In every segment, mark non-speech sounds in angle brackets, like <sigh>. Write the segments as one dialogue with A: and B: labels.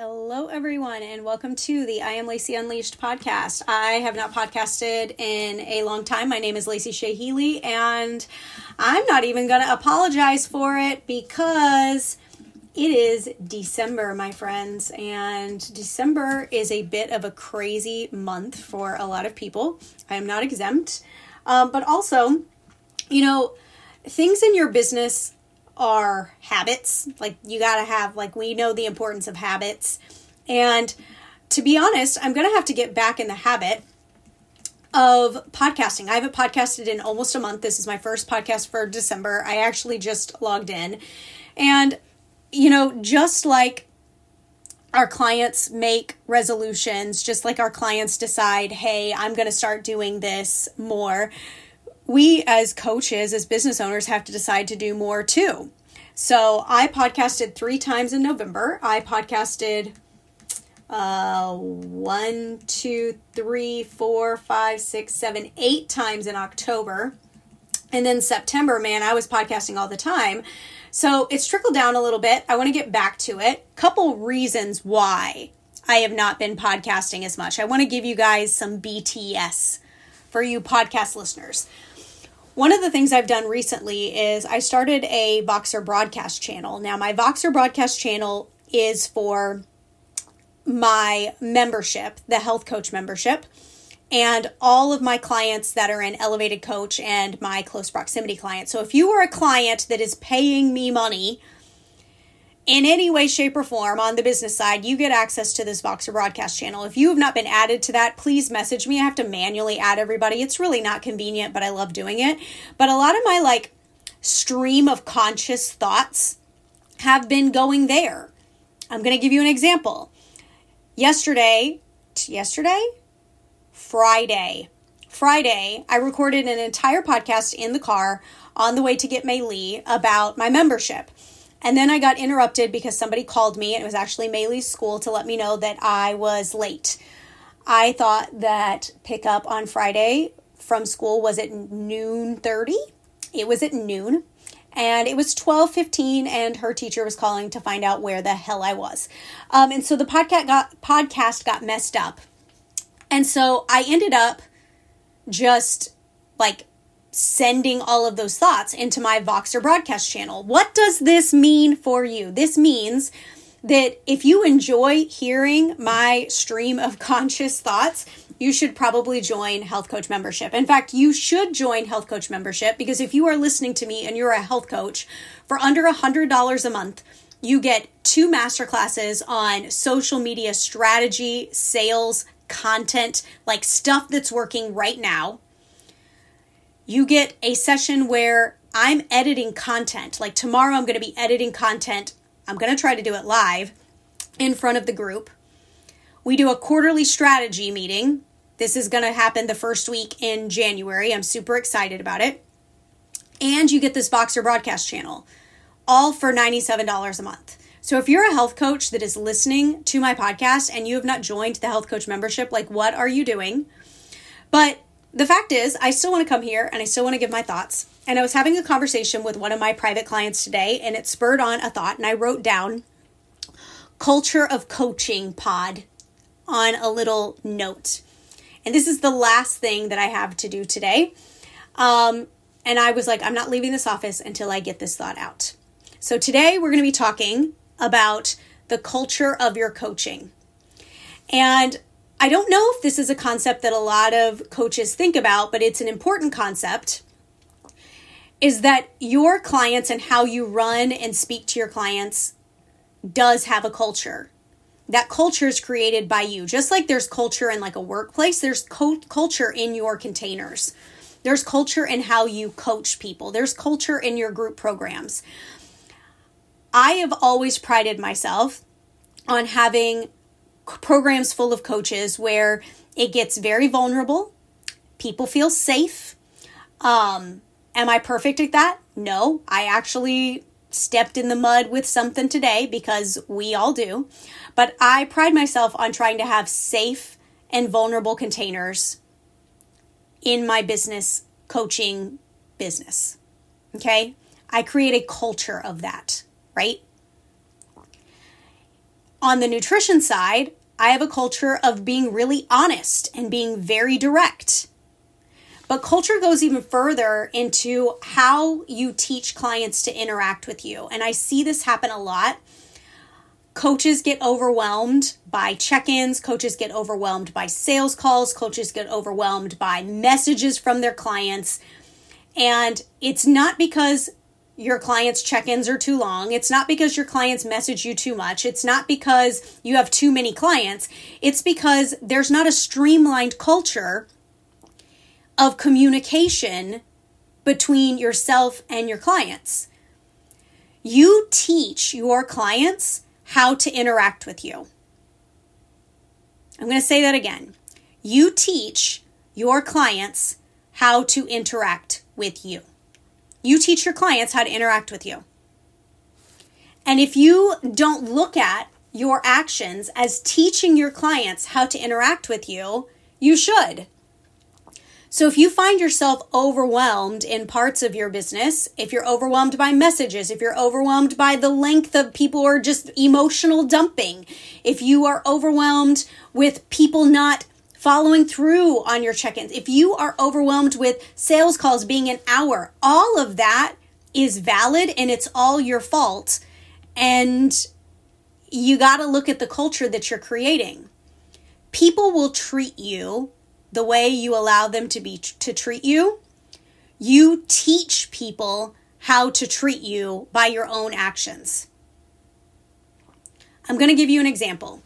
A: Hello, everyone, and welcome to the I Am Lacey Unleashed podcast. I have not podcasted in a long time. My name is Lacey Shea Healy, and I'm not even going to apologize for it because it is December, my friends, and December is a bit of a crazy month for a lot of people. I am not exempt, um, but also, you know, things in your business are habits. Like you got to have like we know the importance of habits. And to be honest, I'm going to have to get back in the habit of podcasting. I haven't podcasted in almost a month. This is my first podcast for December. I actually just logged in. And you know, just like our clients make resolutions, just like our clients decide, "Hey, I'm going to start doing this more." we as coaches, as business owners, have to decide to do more too. So I podcasted three times in November. I podcasted uh, one, two, three, four, five, six, seven, eight times in October. And then September, man, I was podcasting all the time. So it's trickled down a little bit. I want to get back to it. Couple reasons why I have not been podcasting as much. I want to give you guys some BTS for you podcast listeners. One of the things I've done recently is I started a Voxer broadcast channel. Now, my Voxer broadcast channel is for my membership, the health coach membership, and all of my clients that are in Elevated Coach and my close proximity clients. So if you are a client that is paying me money in any way, shape, or form on the business side, you get access to this Voxer broadcast channel. If you have not been added to that, please message me. I have to manually add everybody. It's really not convenient, but I love doing it. But a lot of my like stream of conscious thoughts have been going there. I'm going to give you an example. Yesterday, yesterday, Friday, Friday, I recorded an entire podcast in the car on the way to get Maylee about my membership. And then I got interrupted because somebody called me, and it was actually Maylee's school to let me know that I was late. I thought that pickup on Friday from school was at noon 30. It was at noon. And it was 12:15 and her teacher was calling to find out where the hell I was. Um, and so the podcast got podcast got messed up. And so I ended up just like sending all of those thoughts into my Voxer broadcast channel. What does this mean for you? This means that if you enjoy hearing my stream of <laughs> conscious thoughts, you should probably join Health Coach membership. In fact, you should join Health Coach membership because if you are listening to me and you're a health coach for under a $100 a month, you get two masterclasses on social media strategy, sales, content, like stuff that's working right now you get a session where I'm editing content. Like tomorrow, I'm going to be editing content. I'm going to try to do it live in front of the group. We do a quarterly strategy meeting. This is going to happen the first week in January. I'm super excited about it. And you get this Voxer broadcast channel, all for $97 a month. So if you're a health coach that is listening to my podcast and you have not joined the health coach membership, like what are you doing? But the fact is, I still want to come here and I still want to give my thoughts. And I was having a conversation with one of my private clients today, and it spurred on a thought, and I wrote down culture of coaching pod on a little note. And this is the last thing that I have to do today. Um, and I was like, I'm not leaving this office until I get this thought out. So today we're going to be talking about the culture of your coaching. And I don't know if this is a concept that a lot of coaches think about, but it's an important concept. Is that your clients and how you run and speak to your clients does have a culture. That culture is created by you. Just like there's culture in like a workplace, there's co- culture in your containers. There's culture in how you coach people. There's culture in your group programs. I have always prided myself on having programs full of coaches where it gets very vulnerable. People feel safe. Um, am I perfect at that? No. I actually stepped in the mud with something today because we all do. But I pride myself on trying to have safe and vulnerable containers in my business coaching business. Okay? I create a culture of that, right? On the nutrition side, I have a culture of being really honest and being very direct. But culture goes even further into how you teach clients to interact with you. And I see this happen a lot. Coaches get overwhelmed by check ins, coaches get overwhelmed by sales calls, coaches get overwhelmed by messages from their clients. And it's not because your clients' check ins are too long. It's not because your clients message you too much. It's not because you have too many clients. It's because there's not a streamlined culture of communication between yourself and your clients. You teach your clients how to interact with you. I'm going to say that again. You teach your clients how to interact with you. You teach your clients how to interact with you. And if you don't look at your actions as teaching your clients how to interact with you, you should. So if you find yourself overwhelmed in parts of your business, if you're overwhelmed by messages, if you're overwhelmed by the length of people or just emotional dumping, if you are overwhelmed with people not following through on your check ins, if you are overwhelmed with sales calls being an hour, all of that is valid and it's all your fault. And you got to look at the culture that you're creating. People will treat you the way you allow them to be to treat you. You teach people how to treat you by your own actions. I'm going to give you an example.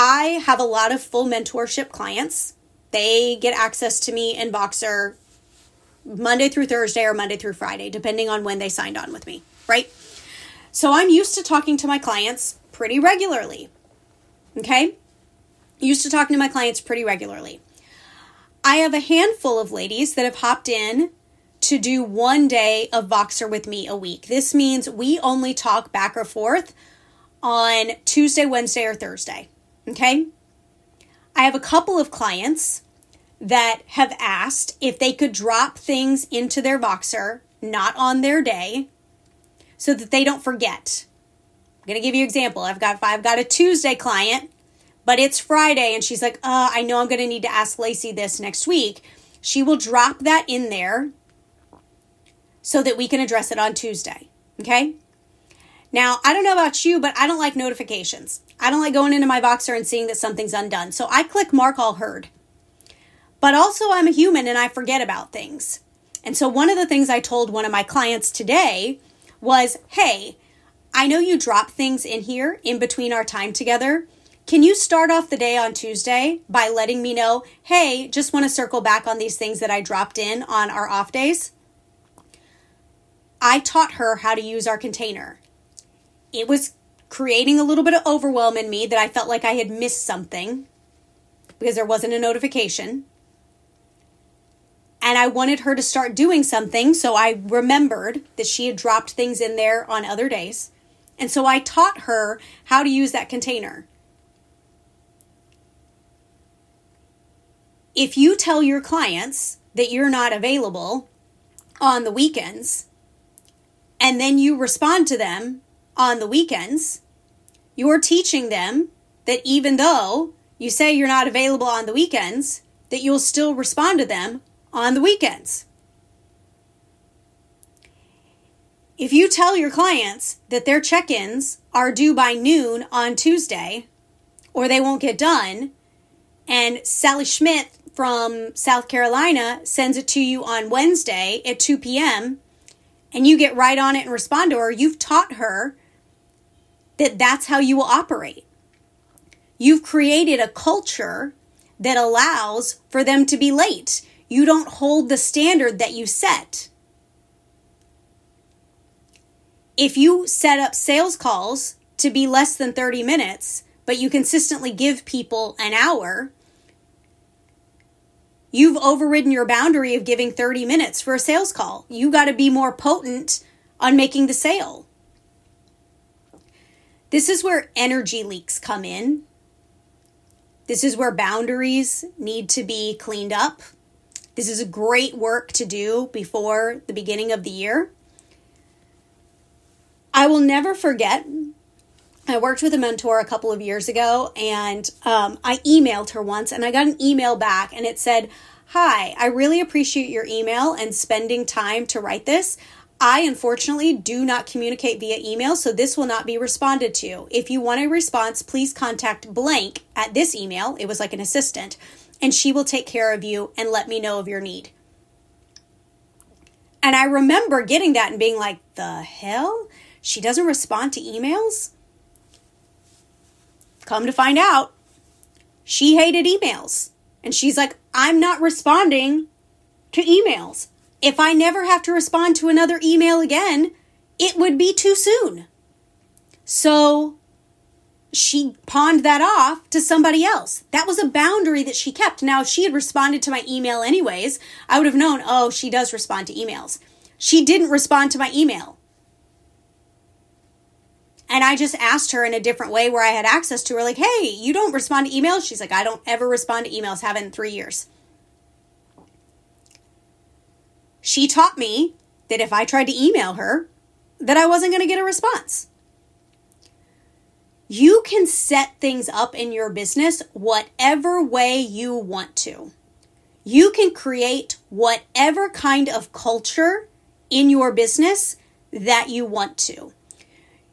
A: I have a lot of full mentorship clients. They get access to me in Voxer Monday through Thursday or Monday through Friday, depending on when they signed on with me, right? So I'm used to talking to my clients pretty regularly. Okay? Used to talking to my clients pretty regularly. I have a handful of ladies that have hopped in to do one day of Voxer with me a week. This means we only talk back or forth on Tuesday, Wednesday, or Thursday. Okay. I have a couple of clients that have asked if they could drop things into their Voxer, not on their day, so that they don't forget. I'm to give you an example. I've got I've got a Tuesday client, but it's Friday and she's like, "Uh, I know I'm to need to ask Lacey this next week." She will drop that in there so that we can address it on Tuesday. Okay? Now, I don't know about you, but I don't like notifications. I don't like going into my Voxer and seeing that something's undone. So I click mark all heard. But also, I'm a human and I forget about things. And so, one of the things I told one of my clients today was hey, I know you drop things in here in between our time together. Can you start off the day on Tuesday by letting me know, hey, just want to circle back on these things that I dropped in on our off days? I taught her how to use our container. It was creating a little bit of overwhelm in me that I felt like I had missed something because there wasn't a notification. And I wanted her to start doing something, so I remembered that she had dropped things in there on other days. And so I taught her how to use that container. If you tell your clients that you're not available on the weekends, and then you respond to them on the weekends, you're teaching them that even though you say you're not available on the weekends, that you'll still respond to them on the weekends. If you tell your clients that their check ins are due by noon on Tuesday or they won't get done, and Sally Schmidt from South Carolina sends it to you on Wednesday at 2 p.m., and you get right on it and respond to her, you've taught her that that's how you will operate. You've created a culture that allows for them to be late. You don't hold the standard that you set. If you set up sales calls to be less than 30 minutes, but you consistently give people an hour, you've overridden your boundary of giving 30 minutes for a sales call. You got to be more potent on making the sale. This is where energy leaks come in. This is where boundaries need to be cleaned up. This is a great work to do before the beginning of the year. I will never forget I worked with a mentor a couple of years ago and um, I emailed her once and I got an email back and it said, Hi, I really appreciate your email and spending time to write this. I unfortunately do not communicate via email, so this will not be responded to. If you want a response, please contact blank at this email. It was like an assistant, and she will take care of you and let me know of your need. And I remember getting that and being like, the hell? She doesn't respond to emails? Come to find out, she hated emails. And she's like, I'm not responding to emails. If I never have to respond to another email again, it would be too soon. So she pawned that off to somebody else. That was a boundary that she kept. Now, if she had responded to my email anyways, I would have known, oh, she does respond to emails. She didn't respond to my email. And I just asked her in a different way where I had access to her, like, hey, you don't respond to emails? She's like, I don't ever respond to emails, haven't in three years. She taught me that if I tried to email her, that I wasn't going to get a response. You can set things up in your business whatever way you want to. You can create whatever kind of culture in your business that you want to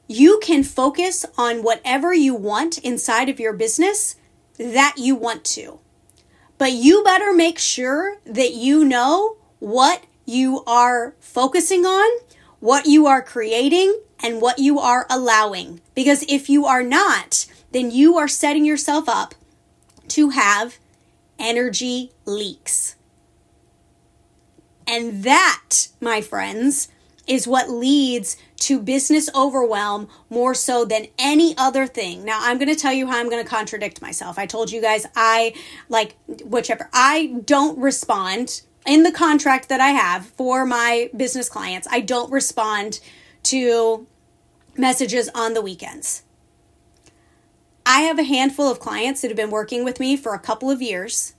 A: you can focus on whatever you want inside of your business that you want to. But you better make sure that you know what you are focusing on, what you are creating, and what you are allowing. Because if you are not, then you are setting yourself up to have energy leaks. And that, my friends, is what leads to business overwhelm more so than any other thing. Now, I'm going to tell you how I'm going to contradict myself. I told you guys I like whichever. I don't respond in the contract that I have for my business clients. I don't respond to messages on the weekends. I have a handful of clients that have been working with me for a couple of years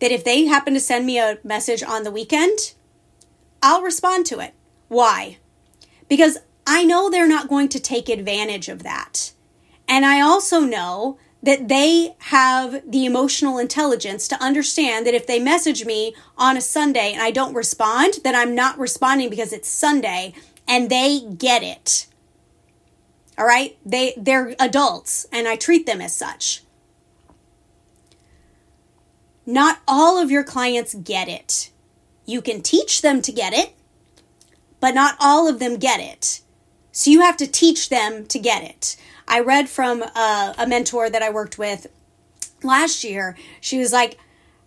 A: that if they happen to send me a message on the weekend, I'll respond to it. Why? Because I know they're not going to take advantage of that. And I also know that they have the emotional intelligence to understand that if they message me on a Sunday and I don't respond, then I'm not responding because it's Sunday and they get it. All right? They they're adults and I treat them as such. Not all of your clients get it. You can teach them to get it but not all of them get it. So you have to teach them to get it. I read from a, a mentor that I worked with last year. She was like,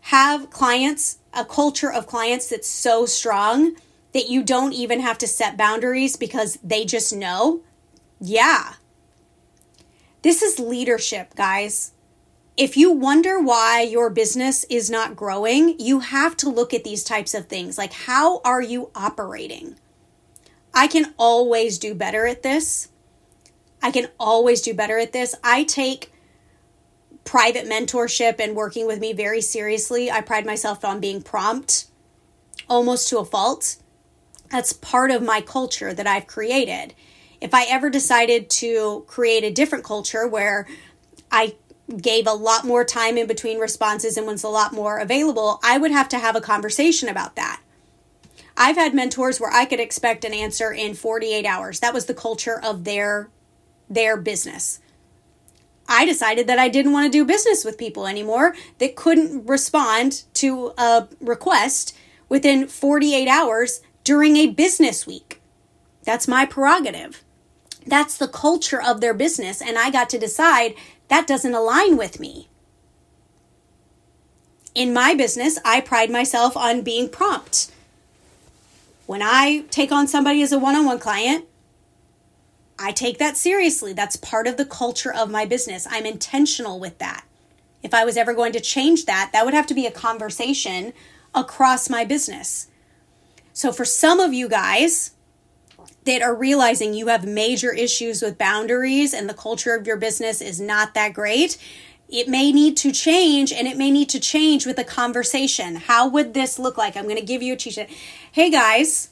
A: have clients, a culture of clients that's so strong that you don't even have to set boundaries because they just know. Yeah. This is leadership, guys. If you wonder why your business is not growing, you have to look at these types of things. Like, how are you operating? I can always do better at this. I can always do better at this. I take private mentorship and working with me very seriously. I pride myself on being prompt almost to a fault. That's part of my culture that I've created. If I ever decided to create a different culture where I gave a lot more time in between responses and was a lot more available, I would have to have a conversation about that. I've had mentors where I could expect an answer in 48 hours. That was the culture of their their business. I decided that I didn't want to do business with people anymore that couldn't respond to a request within 48 hours during a business week. That's my prerogative. That's the culture of their business, and I got to decide that doesn't align with me. In my business, I pride myself on being prompt. When I take on somebody as a one on one client, I take that seriously. That's part of the culture of my business. I'm intentional with that. If I was ever going to change that, that would have to be a conversation across my business. So, for some of you guys that are realizing you have major issues with boundaries and the culture of your business is not that great, it may need to change and it may need to change with a conversation. How would this look like? I'm going to give you a cheat sheet. Hey guys,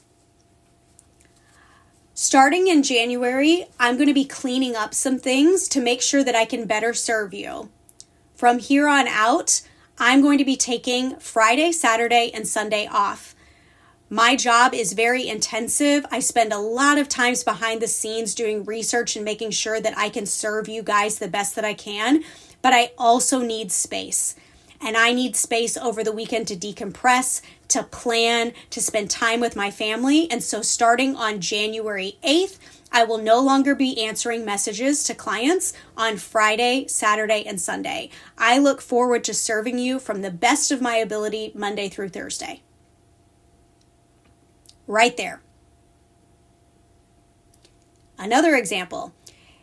A: Starting in January, I'm going to be cleaning up some things to make sure that I can better serve you. From here on out, I'm going to be taking Friday, Saturday, and Sunday off. My job is very intensive. I spend a lot of times behind the scenes doing research and making sure that I can serve you guys the best that I can, but I also need space. And I need space over the weekend to decompress, to plan, to spend time with my family. And so, starting on January 8th, I will no longer be answering messages to clients on Friday, Saturday, and Sunday. I look forward to serving you from the best of my ability Monday through Thursday. Right there. Another example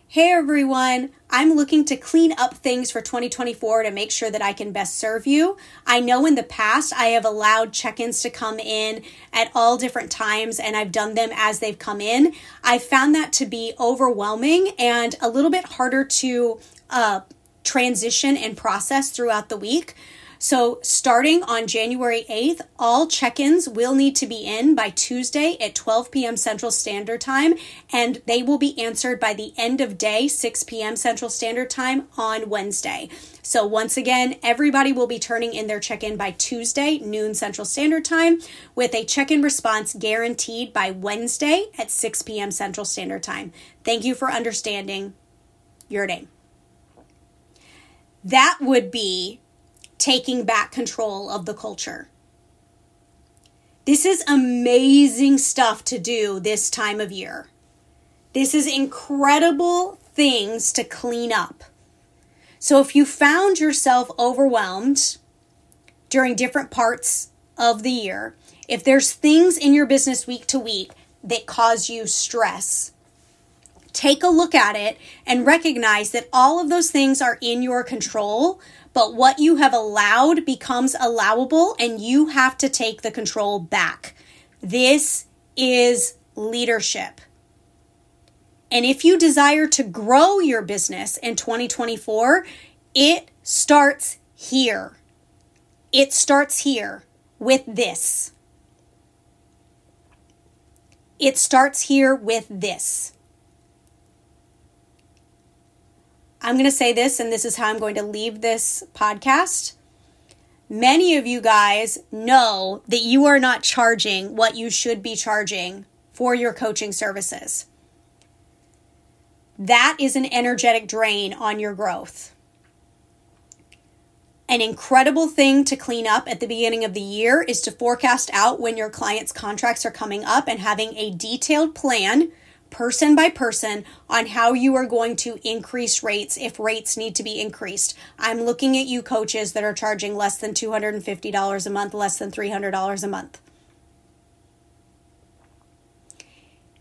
A: Hey everyone, I'm looking to clean up things for 2024 to make sure that I can best serve you. I know in the past I have allowed check ins to come in at all different times and I've done them as they've come in. I found that to be overwhelming and a little bit harder to uh, transition and process throughout the week. So, starting on January 8th, all check ins will need to be in by Tuesday at 12 p.m. Central Standard Time, and they will be answered by the end of day, 6 p.m. Central Standard Time on Wednesday. So, once again, everybody will be turning in their check in by Tuesday, noon Central Standard Time, with a check in response guaranteed by Wednesday at 6 p.m. Central Standard Time. Thank you for understanding your name. That would be taking back control of the culture. This is amazing stuff to do this time of year. This is incredible things to clean up. So, if you found yourself overwhelmed during different parts of the year, if there's things in your business week to week that cause you stress, take a look at it and recognize that all of those things are in your control, but what you have allowed becomes allowable and you have to take the control back. This is leadership. And if you desire to grow your business in 2024, it starts here. It starts here with this. It starts here with this. I'm going to say this, and this is how I'm going to leave this podcast. Many of you guys know that you are not charging what you should be charging for your coaching services. That is an energetic drain on your growth. An incredible thing to clean up at the beginning of the year is to forecast out when your clients' contracts are coming up and having a detailed plan person by person on how you are going to increase rates if rates need to be increased. I'm looking at you coaches that are charging less than $250 a month, less than $300 a month.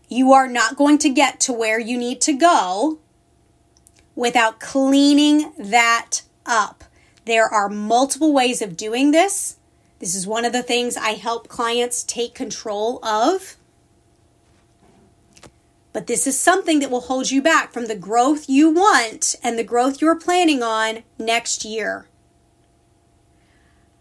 A: You are not going to get to where you need to go without cleaning that up. There are multiple ways of doing this. This is one of the things I help clients take control of but this is something that will hold you back from the growth you want and the growth you're planning on next year.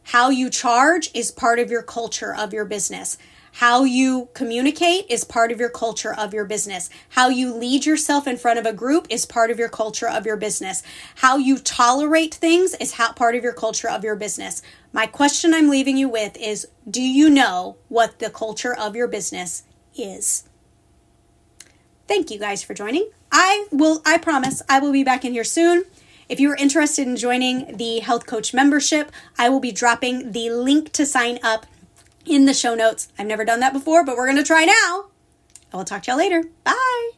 A: How you charge is part of your culture of your business. How you communicate is part of your culture of your business. How you lead yourself in front of a group is part of your culture of your business. How you tolerate things is how, part of your culture of your business. My question I'm leaving you with is Do you know what the culture of your business is? Thank you guys for joining. I will, I promise, I will be back in here soon. If you are interested in joining the Health Coach membership, I will be dropping the link to sign up in the show notes. I've never done that before, but we're going to try now. I will talk to y'all later. Bye.